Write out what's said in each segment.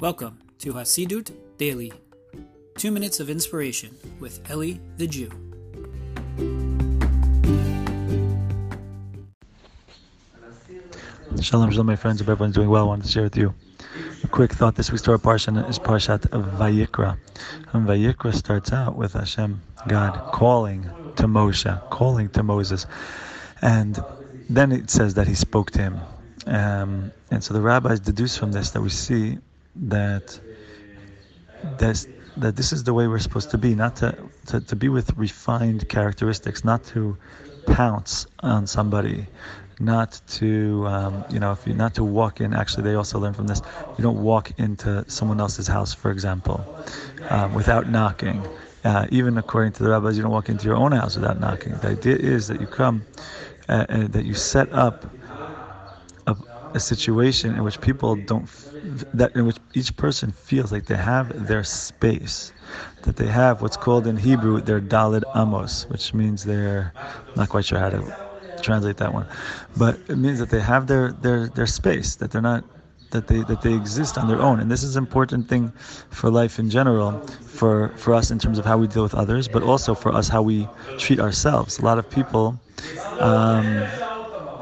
Welcome to Hasidut Daily, two minutes of inspiration with Eli the Jew. Shalom, shalom, my friends. Hope everyone's doing well. I wanted to share with you a quick thought. This week's Torah parsha is Parshat Vayikra. And Vayikra starts out with Hashem, God, calling to Moshe, calling to Moses. And then it says that he spoke to him. Um, and so the rabbis deduce from this that we see that this, that this is the way we're supposed to be, not to, to, to be with refined characteristics, not to pounce on somebody, not to um, you know if you not to walk in actually they also learn from this you don't walk into someone else's house for example um, without knocking. Uh, even according to the rabbis you don't walk into your own house without knocking. The idea is that you come uh, uh, that you set up a, situation in which people don't that in which each person feels like they have their space that they have what's called in Hebrew their Dalid Amos which means they're not quite sure how to translate that one, but it means that they have their their their space, that they're not that they that they exist on their own, and this is an important thing for life in general, for for us in terms of how we deal with others, but also for us how we treat ourselves. A lot of people. Um,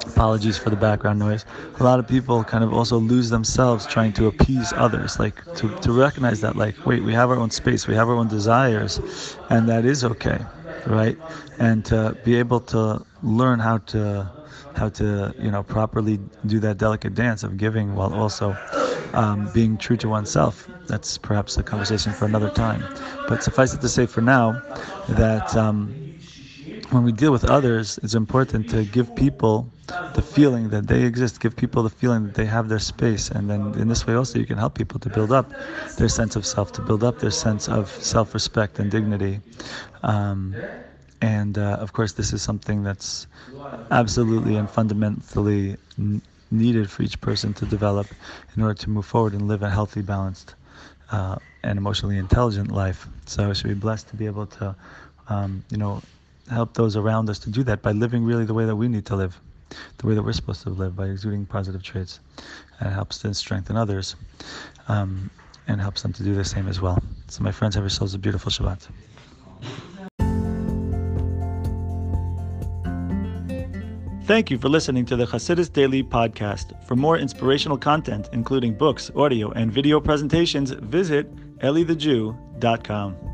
apologies for the background noise. A lot of people kind of also lose themselves trying to appease others, like to, to recognize that, like, wait, we have our own space, we have our own desires, and that is okay right? And to be able to learn how to how to you know properly do that delicate dance of giving while also um, being true to oneself. That's perhaps a conversation for another time. But suffice it to say for now that um, when we deal with others, it's important to give people the feeling that they exist, give people the feeling that they have their space. And then in this way also you can help people to build up their sense of self, to build up their sense of self-respect and dignity. Um, and uh, of course, this is something that's absolutely and fundamentally n- needed for each person to develop in order to move forward and live a healthy, balanced, uh, and emotionally intelligent life. So I should be blessed to be able to, um, you know, help those around us to do that by living really the way that we need to live, the way that we're supposed to live, by exuding positive traits. And it helps to strengthen others um, and helps them to do the same as well. So, my friends, have yourselves a beautiful Shabbat. Thank you for listening to the Hasidus Daily Podcast. For more inspirational content, including books, audio, and video presentations, visit elithejew.com.